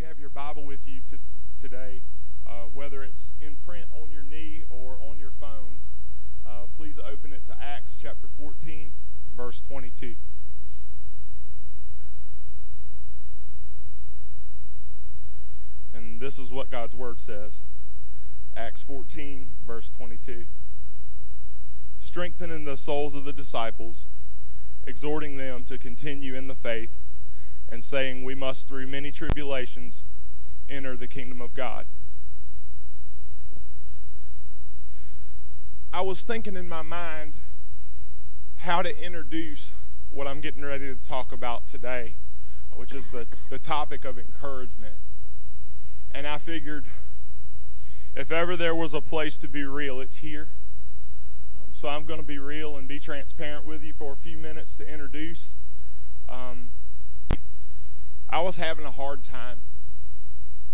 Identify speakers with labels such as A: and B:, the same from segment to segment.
A: you have your Bible with you to, today, uh, whether it's in print on your knee or on your phone, uh, please open it to Acts chapter 14, verse 22. And this is what God's Word says Acts 14, verse 22. Strengthening the souls of the disciples, exhorting them to continue in the faith and saying, We must, through many tribulations, enter the kingdom of God. I was thinking in my mind how to introduce what I'm getting ready to talk about today, which is the, the topic of encouragement. And I figured if ever there was a place to be real, it's here. Um, so I'm going to be real and be transparent with you for a few minutes to introduce. Um, I was having a hard time.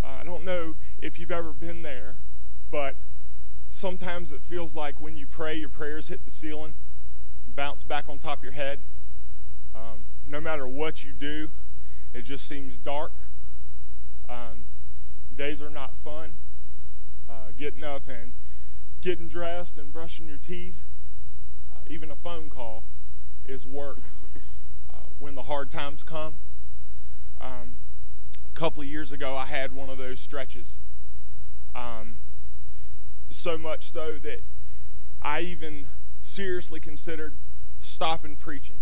A: Uh, I don't know if you've ever been there, but sometimes it feels like when you pray, your prayers hit the ceiling and bounce back on top of your head. Um, no matter what you do, it just seems dark. Um, days are not fun. Uh, getting up and getting dressed and brushing your teeth, uh, even a phone call, is work uh, when the hard times come. Um, a couple of years ago, I had one of those stretches. Um, so much so that I even seriously considered stopping preaching.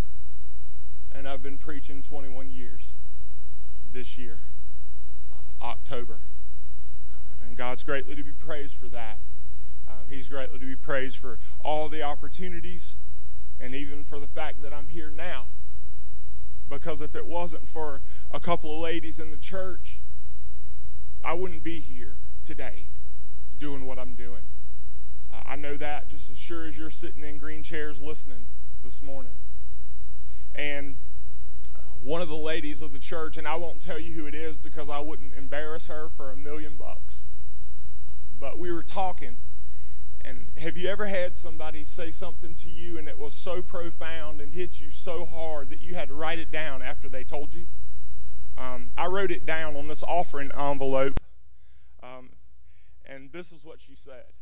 A: And I've been preaching 21 years uh, this year, uh, October. Uh, and God's greatly to be praised for that. Um, he's greatly to be praised for all the opportunities and even for the fact that I'm here now. Because if it wasn't for a couple of ladies in the church, I wouldn't be here today doing what I'm doing. Uh, I know that just as sure as you're sitting in green chairs listening this morning. And one of the ladies of the church, and I won't tell you who it is because I wouldn't embarrass her for a million bucks. But we were talking, have you ever had somebody say something to you and it was so profound and hit you so hard that you had to write it down after they told you? Um, I wrote it down on this offering envelope, um, and this is what she said.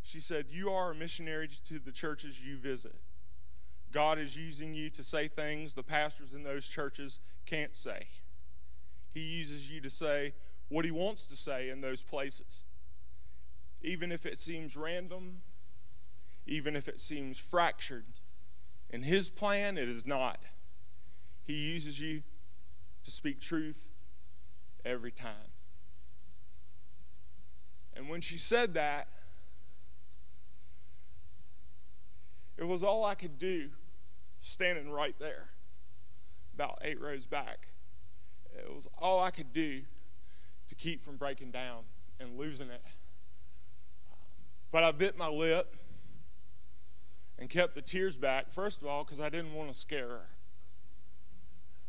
A: She said, You are a missionary to the churches you visit. God is using you to say things the pastors in those churches can't say. He uses you to say what He wants to say in those places even if it seems random, even if it seems fractured. In His plan, it is not. He uses you to speak truth every time. And when she said that, it was all I could do standing right there, about eight rows back. It was all I could do to keep from breaking down and losing it. But I bit my lip and kept the tears back, first of all, because I didn't want to scare her.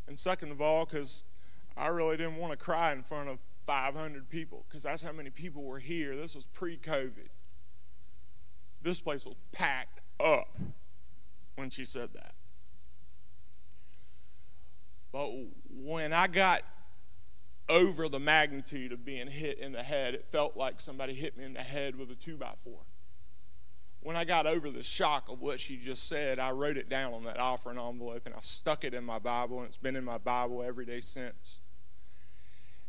A: And second of all, because I really didn't want to cry in front of 500 people, because that's how many people were here. This was pre COVID. This place was packed up when she said that. But when I got over the magnitude of being hit in the head. It felt like somebody hit me in the head with a two by four. When I got over the shock of what she just said, I wrote it down on that offering envelope and I stuck it in my Bible, and it's been in my Bible every day since.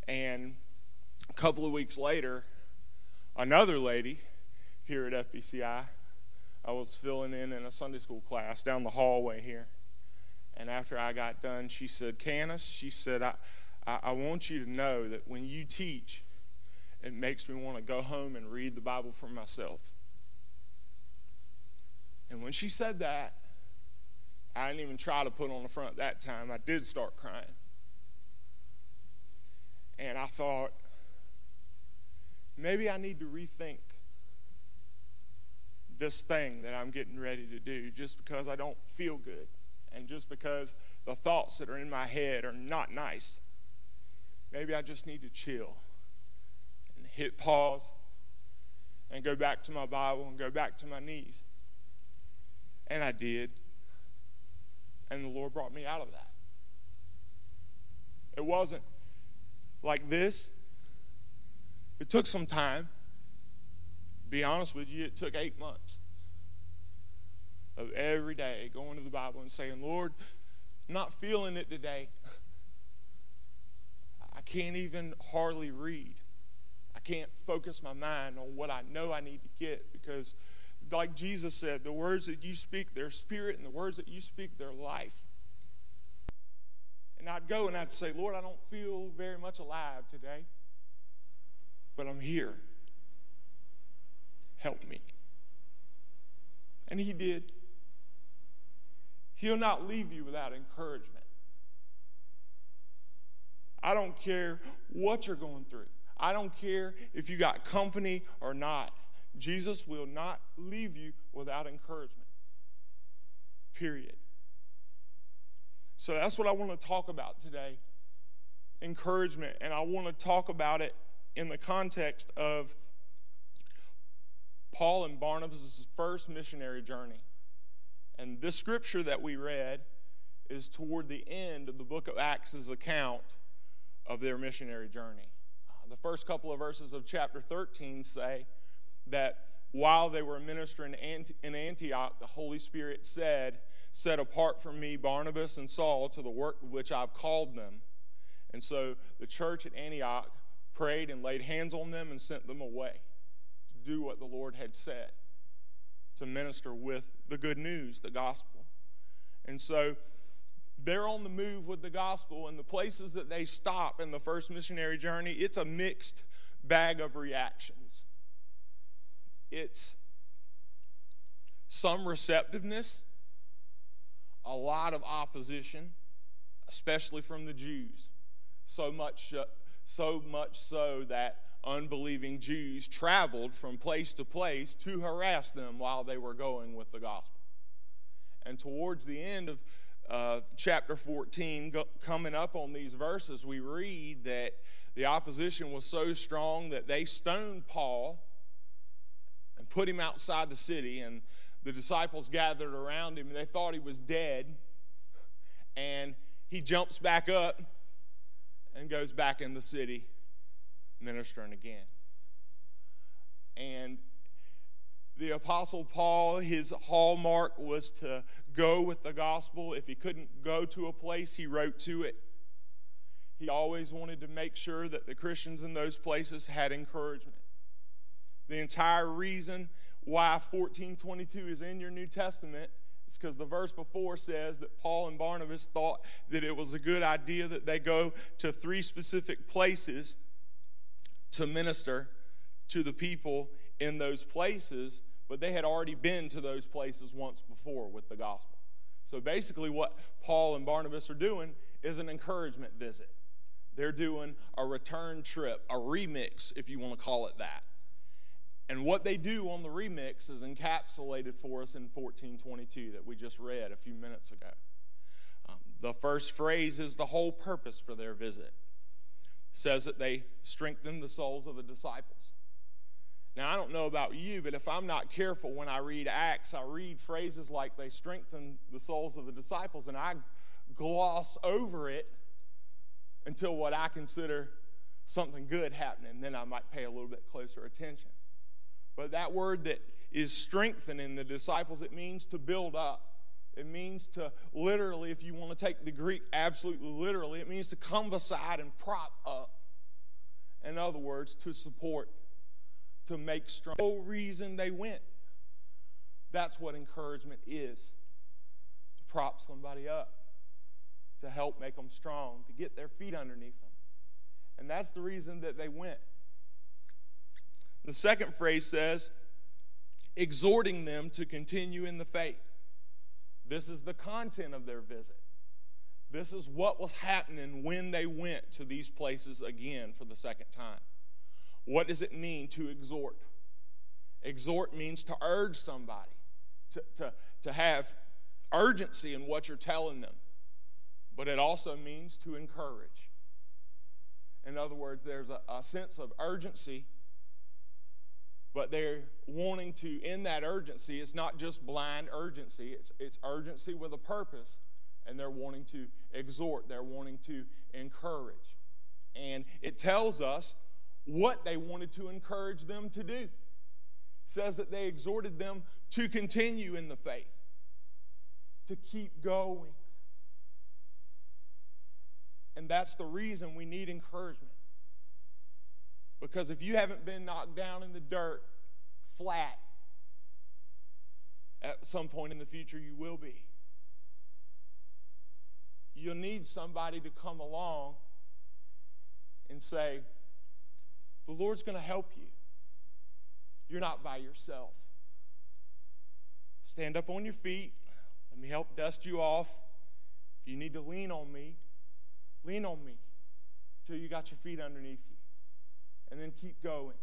A: And a couple of weeks later, another lady here at FBCI, I was filling in in a Sunday school class down the hallway here. And after I got done, she said, Candace, she said, I, I, I want you to know that when you teach, it makes me want to go home and read the Bible for myself. And when she said that, I didn't even try to put on the front that time. I did start crying. And I thought, maybe I need to rethink this thing that I'm getting ready to do just because I don't feel good and just because the thoughts that are in my head are not nice. Maybe I just need to chill and hit pause and go back to my Bible and go back to my knees. And I did. And the Lord brought me out of that. It wasn't like this. It took some time. To Be honest with you, it took eight months of every day going to the Bible and saying, Lord, not feeling it today. I can't even hardly read. I can't focus my mind on what I know I need to get because, like Jesus said, the words that you speak, they're spirit, and the words that you speak, they're life. And I'd go and I'd say, Lord, I don't feel very much alive today, but I'm here. Help me. And He did. He'll not leave you without encouragement. I don't care what you're going through. I don't care if you got company or not. Jesus will not leave you without encouragement. Period. So that's what I want to talk about today encouragement. And I want to talk about it in the context of Paul and Barnabas' first missionary journey. And this scripture that we read is toward the end of the book of Acts' account of their missionary journey. Uh, the first couple of verses of chapter 13 say that while they were ministering in Antioch, the Holy Spirit said, Set apart from me Barnabas and Saul to the work which I've called them. And so the church at Antioch prayed and laid hands on them and sent them away to do what the Lord had said to minister with the good news, the gospel. And so they're on the move with the gospel, and the places that they stop in the first missionary journey, it's a mixed bag of reactions. It's some receptiveness, a lot of opposition, especially from the Jews. So much, uh, so much so that unbelieving Jews traveled from place to place to harass them while they were going with the gospel. And towards the end of uh, chapter 14, go, coming up on these verses, we read that the opposition was so strong that they stoned Paul and put him outside the city. And the disciples gathered around him and they thought he was dead. And he jumps back up and goes back in the city ministering again. And the Apostle Paul, his hallmark was to go with the gospel. If he couldn't go to a place, he wrote to it. He always wanted to make sure that the Christians in those places had encouragement. The entire reason why 1422 is in your New Testament is because the verse before says that Paul and Barnabas thought that it was a good idea that they go to three specific places to minister to the people in those places, but they had already been to those places once before with the gospel. So basically, what Paul and Barnabas are doing is an encouragement visit. They're doing a return trip, a remix, if you want to call it that. And what they do on the remix is encapsulated for us in 1422 that we just read a few minutes ago. Um, the first phrase is the whole purpose for their visit says that they strengthen the souls of the disciples. Now, I don't know about you, but if I'm not careful when I read Acts, I read phrases like they strengthened the souls of the disciples, and I gloss over it until what I consider something good happening. Then I might pay a little bit closer attention. But that word that is strengthening the disciples, it means to build up. It means to literally, if you want to take the Greek absolutely literally, it means to come beside and prop up. In other words, to support, to make strong. No reason they went. That's what encouragement is to prop somebody up, to help make them strong, to get their feet underneath them. And that's the reason that they went. The second phrase says, exhorting them to continue in the faith. This is the content of their visit. This is what was happening when they went to these places again for the second time. What does it mean to exhort? Exhort means to urge somebody, to, to, to have urgency in what you're telling them, but it also means to encourage. In other words, there's a, a sense of urgency but they're wanting to, in that urgency, it's not just blind urgency, it's, it's urgency with a purpose, and they're wanting to exhort, they're wanting to encourage. And it tells us what they wanted to encourage them to do. It says that they exhorted them to continue in the faith, to keep going. And that's the reason we need encouragement. Because if you haven't been knocked down in the dirt flat, at some point in the future you will be. You'll need somebody to come along and say, The Lord's going to help you. You're not by yourself. Stand up on your feet. Let me help dust you off. If you need to lean on me, lean on me till you got your feet underneath you. And then keep going.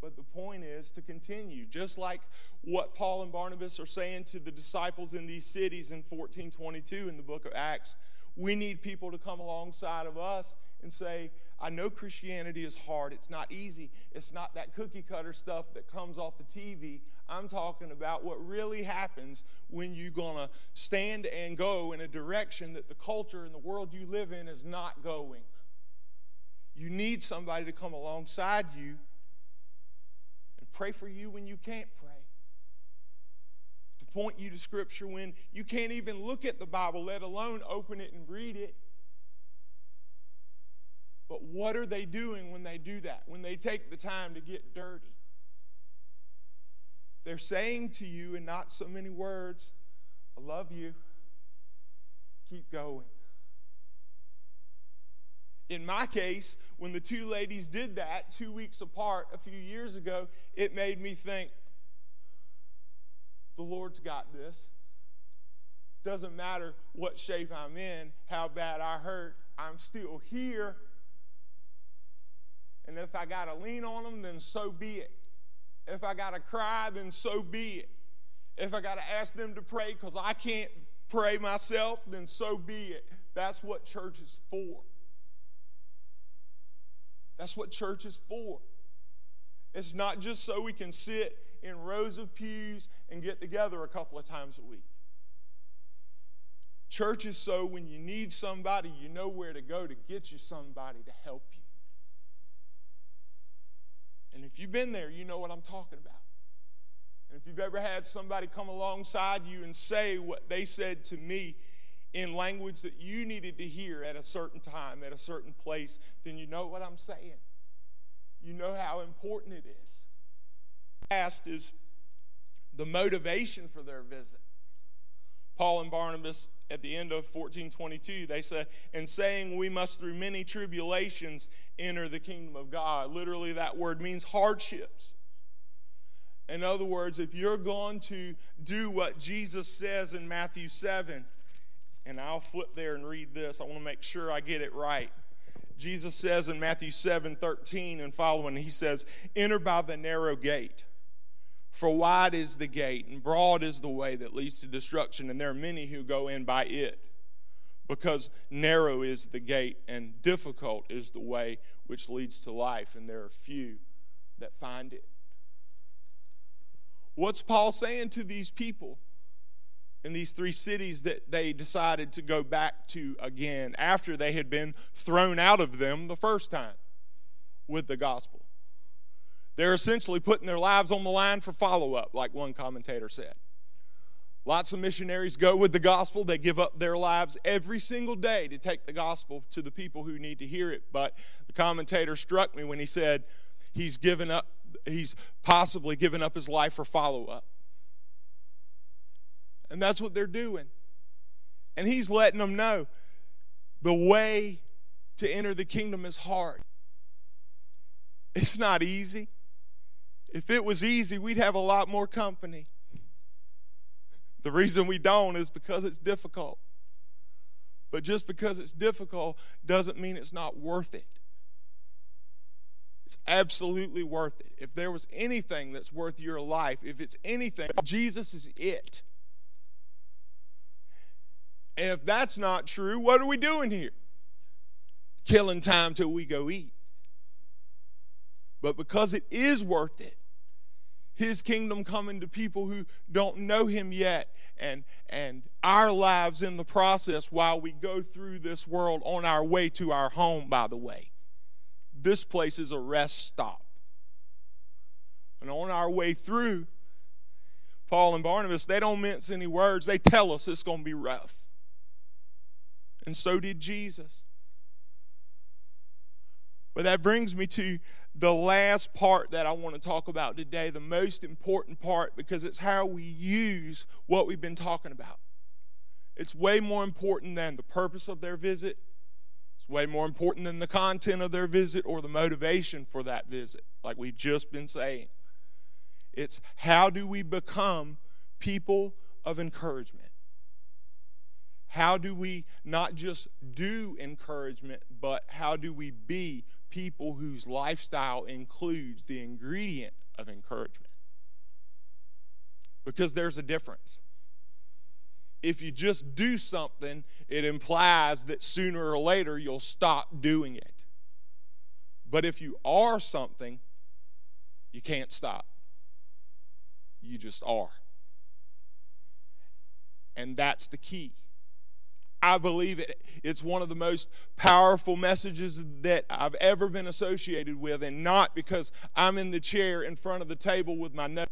A: But the point is to continue, just like what Paul and Barnabas are saying to the disciples in these cities in 1422 in the book of Acts. We need people to come alongside of us and say, I know Christianity is hard. It's not easy. It's not that cookie cutter stuff that comes off the TV. I'm talking about what really happens when you're going to stand and go in a direction that the culture and the world you live in is not going. You need somebody to come alongside you and pray for you when you can't pray. To point you to Scripture when you can't even look at the Bible, let alone open it and read it. But what are they doing when they do that? When they take the time to get dirty? They're saying to you in not so many words, I love you. Keep going. In my case, when the two ladies did that two weeks apart a few years ago, it made me think, the Lord's got this. Doesn't matter what shape I'm in, how bad I hurt, I'm still here. And if I got to lean on them, then so be it. If I got to cry, then so be it. If I got to ask them to pray because I can't pray myself, then so be it. That's what church is for. That's what church is for. It's not just so we can sit in rows of pews and get together a couple of times a week. Church is so when you need somebody, you know where to go to get you somebody to help you. And if you've been there, you know what I'm talking about. And if you've ever had somebody come alongside you and say what they said to me in language that you needed to hear at a certain time, at a certain place, then you know what I'm saying. You know how important it is. Last is the motivation for their visit. Paul and Barnabas at the end of 1422, they said, and saying we must through many tribulations enter the kingdom of God. Literally, that word means hardships. In other words, if you're going to do what Jesus says in Matthew 7, and I'll flip there and read this, I want to make sure I get it right. Jesus says in Matthew 7 13 and following, He says, Enter by the narrow gate. For wide is the gate, and broad is the way that leads to destruction, and there are many who go in by it. Because narrow is the gate, and difficult is the way which leads to life, and there are few that find it. What's Paul saying to these people in these three cities that they decided to go back to again after they had been thrown out of them the first time with the gospel? They're essentially putting their lives on the line for follow up, like one commentator said. Lots of missionaries go with the gospel. They give up their lives every single day to take the gospel to the people who need to hear it. But the commentator struck me when he said he's given up, he's possibly given up his life for follow up. And that's what they're doing. And he's letting them know the way to enter the kingdom is hard. It's not easy. If it was easy, we'd have a lot more company. The reason we don't is because it's difficult. But just because it's difficult doesn't mean it's not worth it. It's absolutely worth it. If there was anything that's worth your life, if it's anything, Jesus is it. And if that's not true, what are we doing here? Killing time till we go eat. But because it is worth it, his kingdom coming to people who don't know him yet and and our lives in the process while we go through this world on our way to our home by the way this place is a rest stop. And on our way through, Paul and Barnabas, they don't mince any words. They tell us it's going to be rough. And so did Jesus. But that brings me to the last part that I want to talk about today, the most important part, because it's how we use what we've been talking about. It's way more important than the purpose of their visit. It's way more important than the content of their visit or the motivation for that visit, like we've just been saying. It's how do we become people of encouragement? How do we not just do encouragement, but how do we be people whose lifestyle includes the ingredient of encouragement? Because there's a difference. If you just do something, it implies that sooner or later you'll stop doing it. But if you are something, you can't stop. You just are. And that's the key. I believe it. It's one of the most powerful messages that I've ever been associated with, and not because I'm in the chair in front of the table with my notes,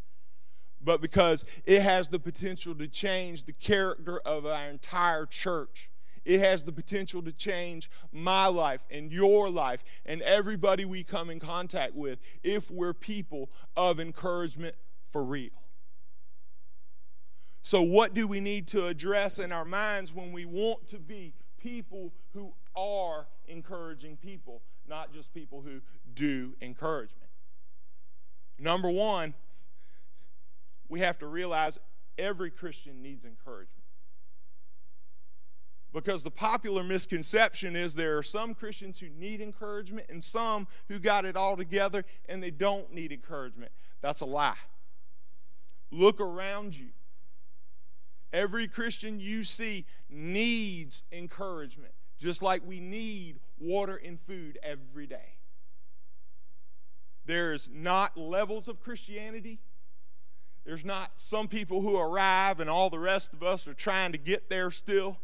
A: but because it has the potential to change the character of our entire church. It has the potential to change my life and your life and everybody we come in contact with if we're people of encouragement for real. So, what do we need to address in our minds when we want to be people who are encouraging people, not just people who do encouragement? Number one, we have to realize every Christian needs encouragement. Because the popular misconception is there are some Christians who need encouragement and some who got it all together and they don't need encouragement. That's a lie. Look around you. Every Christian you see needs encouragement, just like we need water and food every day. There's not levels of Christianity. There's not some people who arrive and all the rest of us are trying to get there still.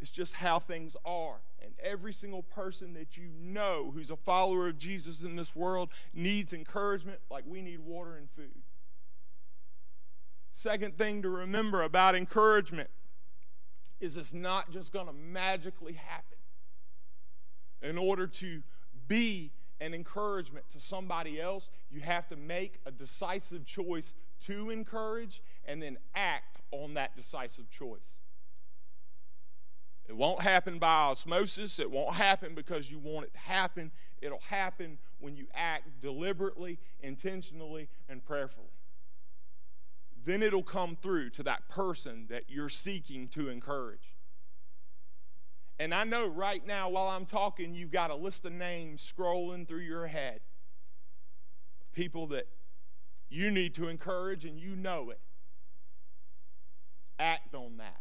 A: It's just how things are. And every single person that you know who's a follower of Jesus in this world needs encouragement like we need water and food. Second thing to remember about encouragement is it's not just going to magically happen. In order to be an encouragement to somebody else, you have to make a decisive choice to encourage and then act on that decisive choice. It won't happen by osmosis. It won't happen because you want it to happen. It'll happen when you act deliberately, intentionally, and prayerfully then it'll come through to that person that you're seeking to encourage. And I know right now, while I'm talking, you've got a list of names scrolling through your head. People that you need to encourage and you know it. Act on that.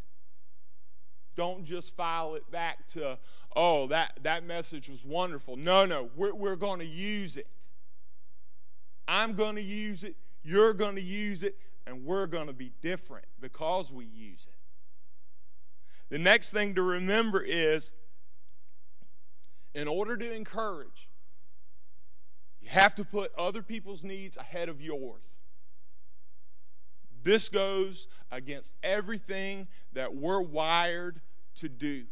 A: Don't just file it back to, oh, that, that message was wonderful. No, no, we're, we're going to use it. I'm going to use it. You're going to use it and we're going to be different because we use it. The next thing to remember is in order to encourage, you have to put other people's needs ahead of yours. This goes against everything that we're wired to do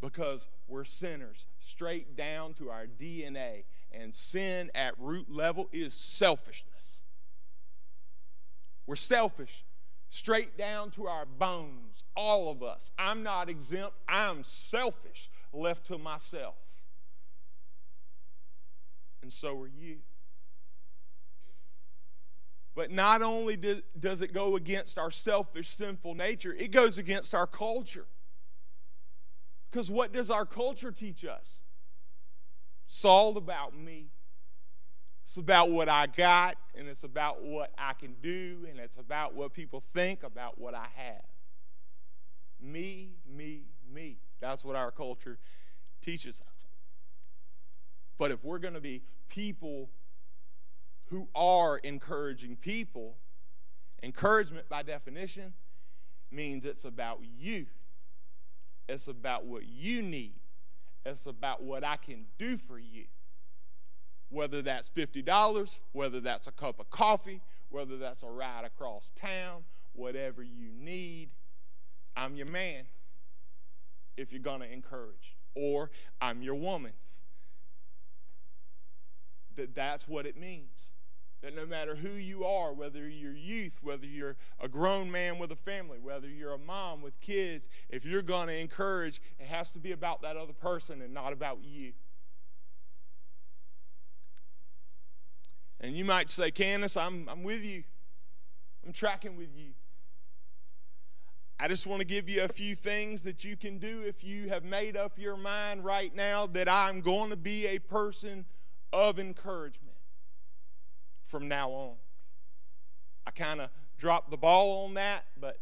A: because we're sinners straight down to our DNA. And sin at root level is selfishness. We're selfish, straight down to our bones, all of us. I'm not exempt, I'm selfish, left to myself. And so are you. But not only does it go against our selfish, sinful nature, it goes against our culture. Because what does our culture teach us? It's all about me. It's about what I got, and it's about what I can do, and it's about what people think about what I have. Me, me, me. That's what our culture teaches us. But if we're going to be people who are encouraging people, encouragement by definition means it's about you. It's about what you need. It's about what I can do for you. Whether that's $50, whether that's a cup of coffee, whether that's a ride across town, whatever you need, I'm your man if you're going to encourage. Or I'm your woman. That that's what it means. That no matter who you are, whether you're youth, whether you're a grown man with a family, whether you're a mom with kids, if you're going to encourage, it has to be about that other person and not about you. And you might say, Candace, I'm, I'm with you. I'm tracking with you. I just want to give you a few things that you can do if you have made up your mind right now that I'm going to be a person of encouragement from now on. I kind of dropped the ball on that, but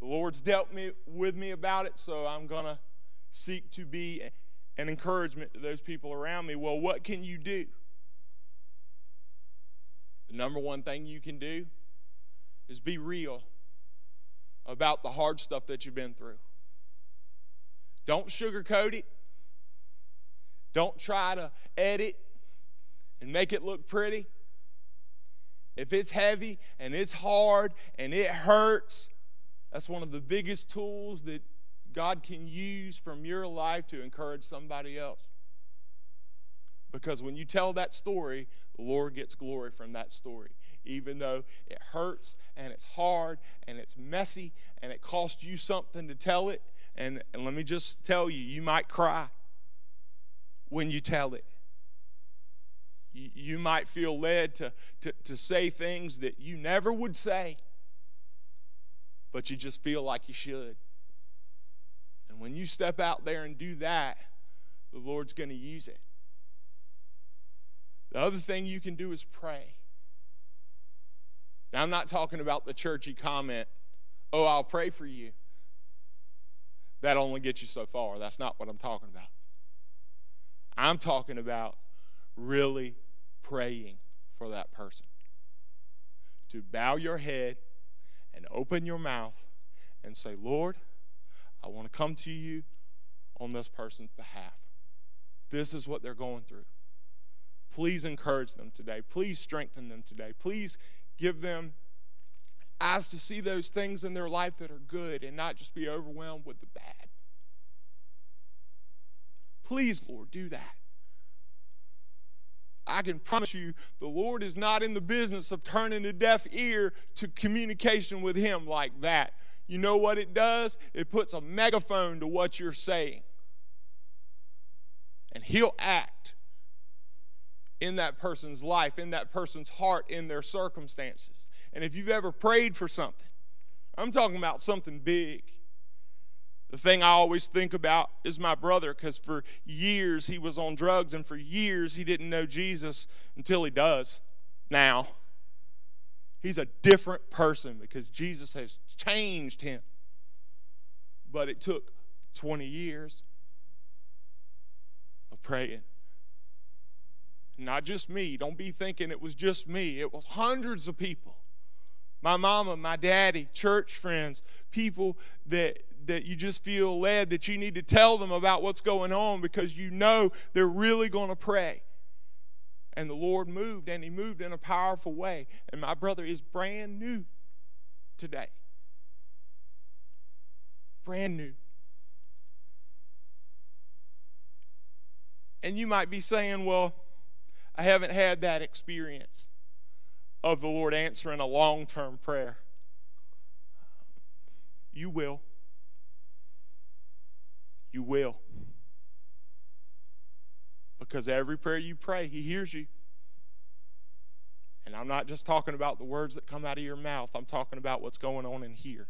A: the Lord's dealt me with me about it, so I'm going to seek to be an encouragement to those people around me. Well, what can you do? The number one thing you can do is be real about the hard stuff that you've been through. Don't sugarcoat it. Don't try to edit and make it look pretty. If it's heavy and it's hard and it hurts, that's one of the biggest tools that God can use from your life to encourage somebody else. Because when you tell that story, the Lord gets glory from that story. Even though it hurts and it's hard and it's messy and it costs you something to tell it. And, and let me just tell you, you might cry when you tell it. You, you might feel led to, to, to say things that you never would say, but you just feel like you should. And when you step out there and do that, the Lord's going to use it. The other thing you can do is pray. Now, I'm not talking about the churchy comment, oh, I'll pray for you. That only gets you so far. That's not what I'm talking about. I'm talking about really praying for that person. To bow your head and open your mouth and say, Lord, I want to come to you on this person's behalf. This is what they're going through. Please encourage them today. Please strengthen them today. Please give them eyes to see those things in their life that are good and not just be overwhelmed with the bad. Please, Lord, do that. I can promise you the Lord is not in the business of turning a deaf ear to communication with Him like that. You know what it does? It puts a megaphone to what you're saying. And He'll act in that person's life, in that person's heart, in their circumstances. And if you've ever prayed for something, I'm talking about something big. The thing I always think about is my brother because for years he was on drugs and for years he didn't know Jesus until he does now. He's a different person because Jesus has changed him. But it took 20 years of praying. Not just me. Don't be thinking it was just me, it was hundreds of people. My mama, my daddy, church friends, people that that you just feel led that you need to tell them about what's going on because you know they're really going to pray. And the Lord moved, and He moved in a powerful way. And my brother is brand new today. Brand new. And you might be saying, well, I haven't had that experience of the Lord answering a long term prayer. You will. You will. Because every prayer you pray, He hears you. And I'm not just talking about the words that come out of your mouth, I'm talking about what's going on in here.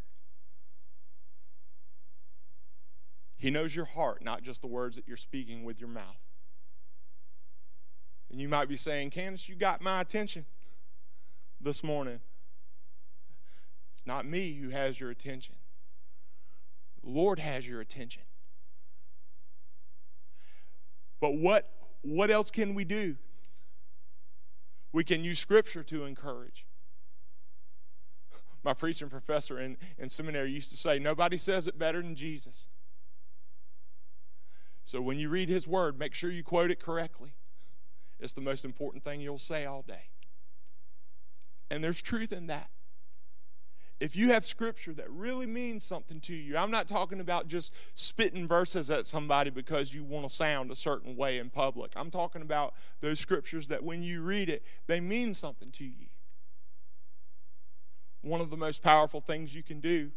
A: He knows your heart, not just the words that you're speaking with your mouth. And you might be saying, Candace, you got my attention this morning. It's not me who has your attention, the Lord has your attention. But what, what else can we do? We can use Scripture to encourage. My preaching professor in, in seminary used to say, Nobody says it better than Jesus. So when you read his word, make sure you quote it correctly. It's the most important thing you'll say all day. And there's truth in that. If you have scripture that really means something to you, I'm not talking about just spitting verses at somebody because you want to sound a certain way in public. I'm talking about those scriptures that when you read it, they mean something to you. One of the most powerful things you can do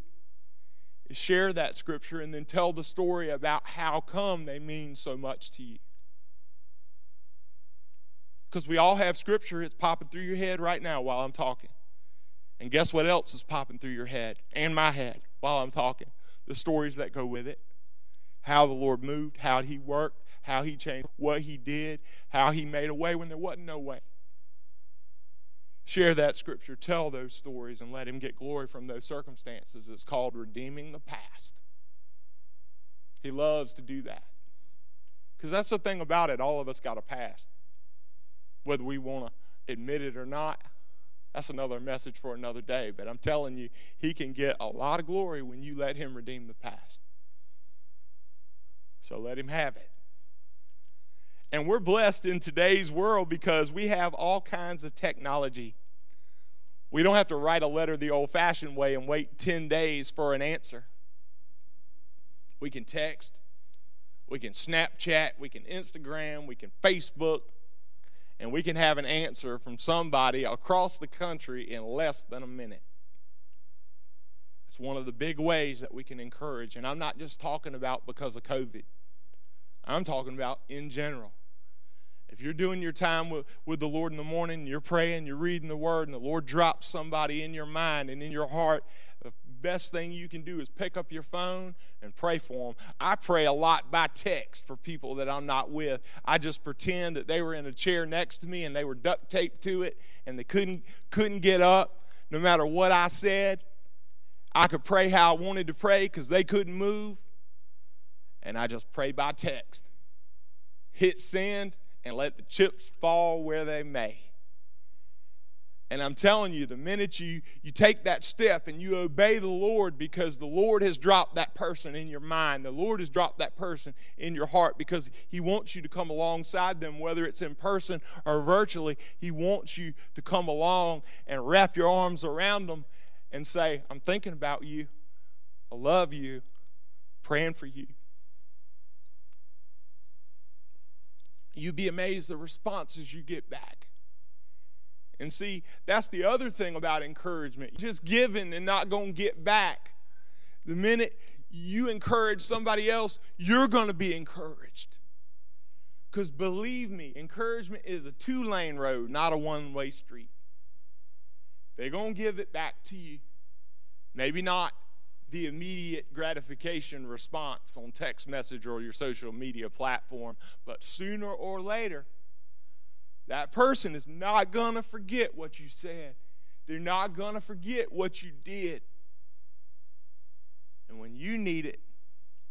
A: is share that scripture and then tell the story about how come they mean so much to you. Because we all have scripture, it's popping through your head right now while I'm talking. And guess what else is popping through your head and my head while I'm talking? The stories that go with it. How the Lord moved, how He worked, how He changed, what He did, how He made a way when there wasn't no way. Share that scripture, tell those stories, and let Him get glory from those circumstances. It's called redeeming the past. He loves to do that. Because that's the thing about it, all of us got a past. Whether we want to admit it or not, that's another message for another day. But I'm telling you, He can get a lot of glory when you let Him redeem the past. So let Him have it. And we're blessed in today's world because we have all kinds of technology. We don't have to write a letter the old fashioned way and wait 10 days for an answer. We can text, we can Snapchat, we can Instagram, we can Facebook, and we can have an answer from somebody across the country in less than a minute. It's one of the big ways that we can encourage. And I'm not just talking about because of COVID, I'm talking about in general. If you're doing your time with, with the Lord in the morning, you're praying, you're reading the Word, and the Lord drops somebody in your mind and in your heart best thing you can do is pick up your phone and pray for them. I pray a lot by text for people that I'm not with. I just pretend that they were in a chair next to me and they were duct taped to it and they couldn't couldn't get up no matter what I said. I could pray how I wanted to pray because they couldn't move. And I just pray by text. Hit send and let the chips fall where they may. And I'm telling you, the minute you, you take that step and you obey the Lord because the Lord has dropped that person in your mind, the Lord has dropped that person in your heart because He wants you to come alongside them, whether it's in person or virtually. He wants you to come along and wrap your arms around them and say, I'm thinking about you. I love you. Praying for you. You'd be amazed the responses you get back. And see, that's the other thing about encouragement. Just giving and not going to get back. The minute you encourage somebody else, you're going to be encouraged. Because believe me, encouragement is a two lane road, not a one way street. They're going to give it back to you. Maybe not the immediate gratification response on text message or your social media platform, but sooner or later, that person is not going to forget what you said. They're not going to forget what you did. And when you need it,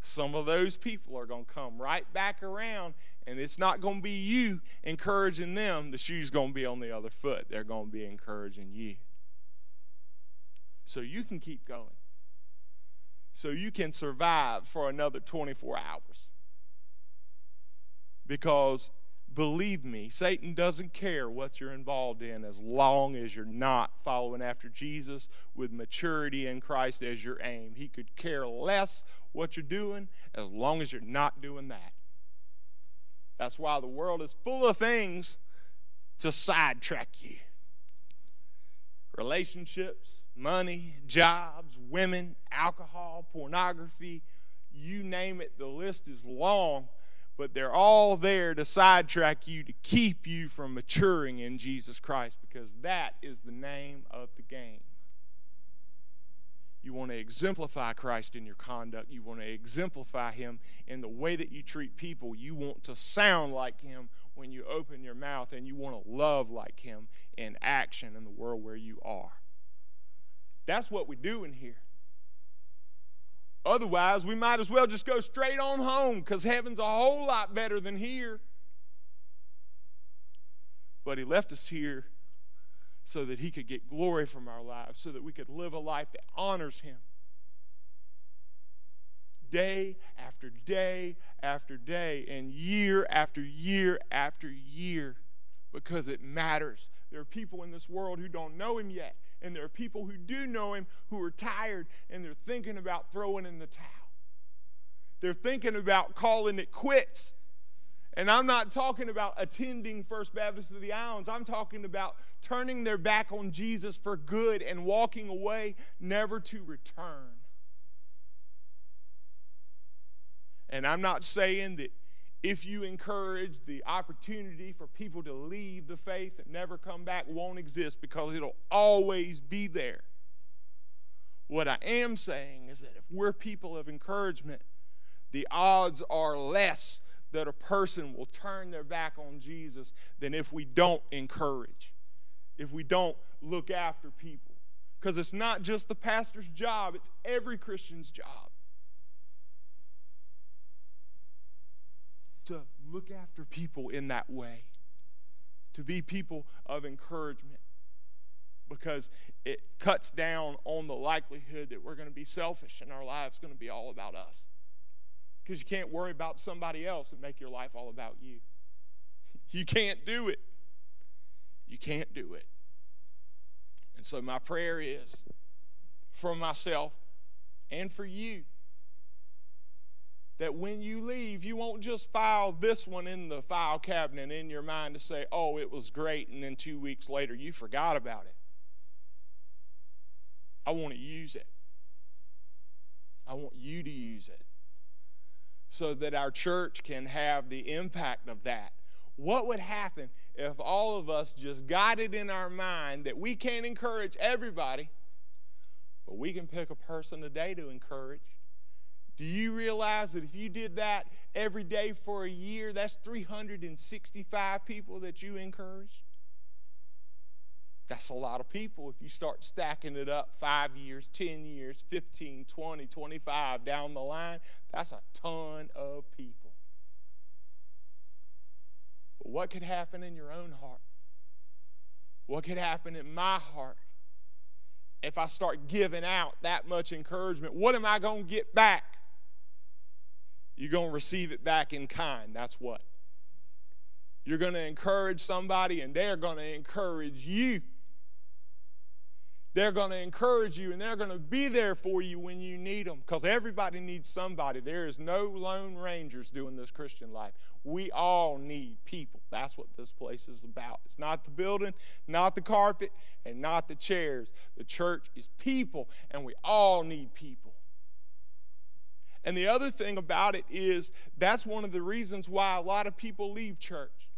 A: some of those people are going to come right back around, and it's not going to be you encouraging them. The shoe's going to be on the other foot. They're going to be encouraging you. So you can keep going. So you can survive for another 24 hours. Because Believe me, Satan doesn't care what you're involved in as long as you're not following after Jesus with maturity in Christ as your aim. He could care less what you're doing as long as you're not doing that. That's why the world is full of things to sidetrack you relationships, money, jobs, women, alcohol, pornography you name it, the list is long but they're all there to sidetrack you, to keep you from maturing in Jesus Christ, because that is the name of the game. You want to exemplify Christ in your conduct. You want to exemplify Him in the way that you treat people. You want to sound like Him when you open your mouth, and you want to love like Him in action in the world where you are. That's what we do in here. Otherwise, we might as well just go straight on home because heaven's a whole lot better than here. But He left us here so that He could get glory from our lives, so that we could live a life that honors Him. day after day after day and year after year after year because it matters. There are people in this world who don't know him yet, and there are people who do know him who are tired and they're thinking about throwing in the towel. They're thinking about calling it quits. And I'm not talking about attending First Baptist of the Islands. I'm talking about turning their back on Jesus for good and walking away, never to return. And I'm not saying that if you encourage the opportunity for people to leave the faith and never come back won't exist because it'll always be there. What I am saying is that if we're people of encouragement, the odds are less that a person will turn their back on Jesus than if we don't encourage, if we don't look after people. Because it's not just the pastor's job, it's every Christian's job. To look after people in that way, to be people of encouragement, because it cuts down on the likelihood that we're going to be selfish and our life's going to be all about us. Because you can't worry about somebody else and make your life all about you. You can't do it. You can't do it. And so, my prayer is for myself and for you that when you leave, you won't just file this one in the file cabinet in your mind to say, oh, it was great, and then two weeks later you forgot about it. I want to use it. I want you to use it so that our church can have the impact of that. What would happen if all of us just got it in our mind that we can't encourage everybody, but we can pick a person today to encourage? Do you realize that if you did that every day for a year, that's 365 people that you encourage? That's a lot of people if you start stacking it up five years, 10 years, 15, 20, 25 down the line. That's a ton of people. But what could happen in your own heart? What could happen in my heart if I start giving out that much encouragement? What am I going to get back? You're going to receive it back in kind. That's what. You're going to encourage somebody, and they're going to encourage you. They're going to encourage you, and they're going to be there for you when you need them because everybody needs somebody. There is no lone rangers doing this Christian life. We all need people. That's what this place is about. It's not the building, not the carpet, and not the chairs. The church is people, and we all need people. And the other thing about it is that's one of the reasons why a lot of people leave church.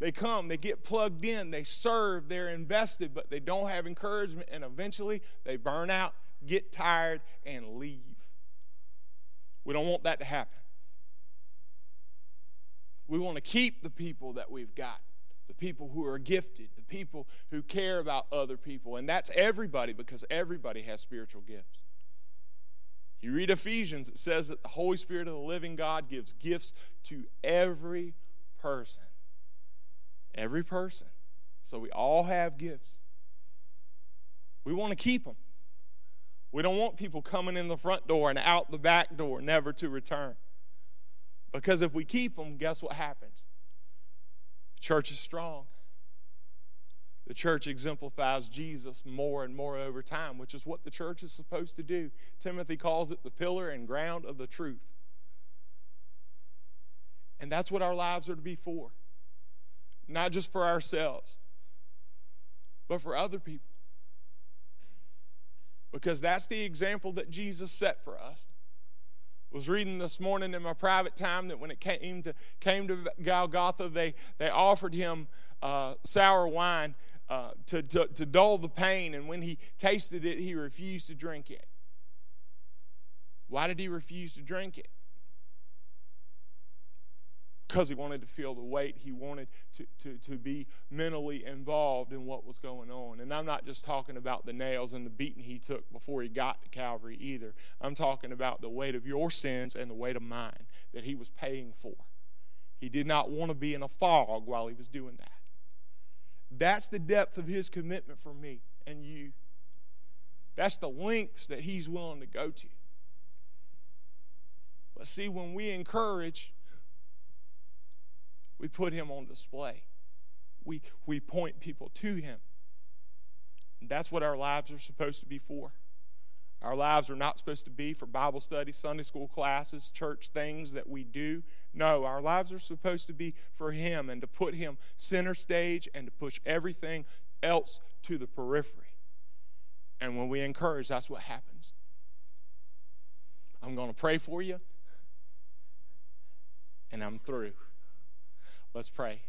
A: They come, they get plugged in, they serve, they're invested, but they don't have encouragement, and eventually they burn out, get tired, and leave. We don't want that to happen. We want to keep the people that we've got the people who are gifted, the people who care about other people. And that's everybody because everybody has spiritual gifts. You read Ephesians, it says that the Holy Spirit of the living God gives gifts to every person. Every person. So we all have gifts. We want to keep them. We don't want people coming in the front door and out the back door, never to return. Because if we keep them, guess what happens? The church is strong. The church exemplifies Jesus more and more over time, which is what the church is supposed to do. Timothy calls it the pillar and ground of the truth. And that's what our lives are to be for. Not just for ourselves, but for other people. Because that's the example that Jesus set for us. I was reading this morning in my private time that when it came to came to Golgotha, they they offered him uh, sour wine uh, to, to, to dull the pain, and when he tasted it, he refused to drink it. Why did he refuse to drink it? Because he wanted to feel the weight. He wanted to, to, to be mentally involved in what was going on. And I'm not just talking about the nails and the beating he took before he got to Calvary either. I'm talking about the weight of your sins and the weight of mine that he was paying for. He did not want to be in a fog while he was doing that. That's the depth of his commitment for me and you. That's the lengths that he's willing to go to. But see, when we encourage, we put him on display. We, we point people to him. And that's what our lives are supposed to be for. Our lives are not supposed to be for Bible study, Sunday school classes, church things that we do. No, our lives are supposed to be for Him and to put Him center stage and to push everything else to the periphery. And when we encourage, that's what happens. I'm going to pray for you, and I'm through. Let's pray.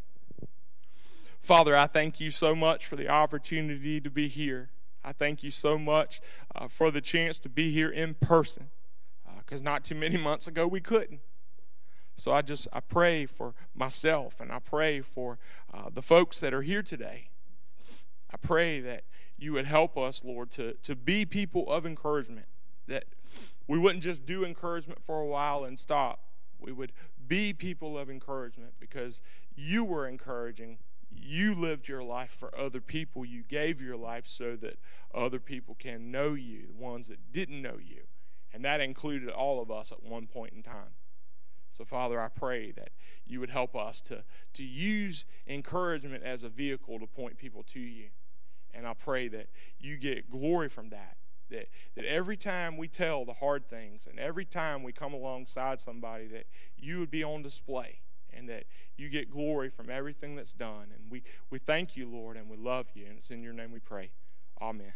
A: Father, I thank you so much for the opportunity to be here. I thank you so much uh, for the chance to be here in person because uh, not too many months ago we couldn't. So I just I pray for myself and I pray for uh, the folks that are here today. I pray that you would help us, Lord, to, to be people of encouragement, that we wouldn't just do encouragement for a while and stop. We would be people of encouragement because you were encouraging you lived your life for other people. You gave your life so that other people can know you, the ones that didn't know you. And that included all of us at one point in time. So, Father, I pray that you would help us to, to use encouragement as a vehicle to point people to you. And I pray that you get glory from that. That, that every time we tell the hard things and every time we come alongside somebody, that you would be on display and that you get glory from everything that's done. And we, we thank you, Lord, and we love you. And it's in your name we pray. Amen.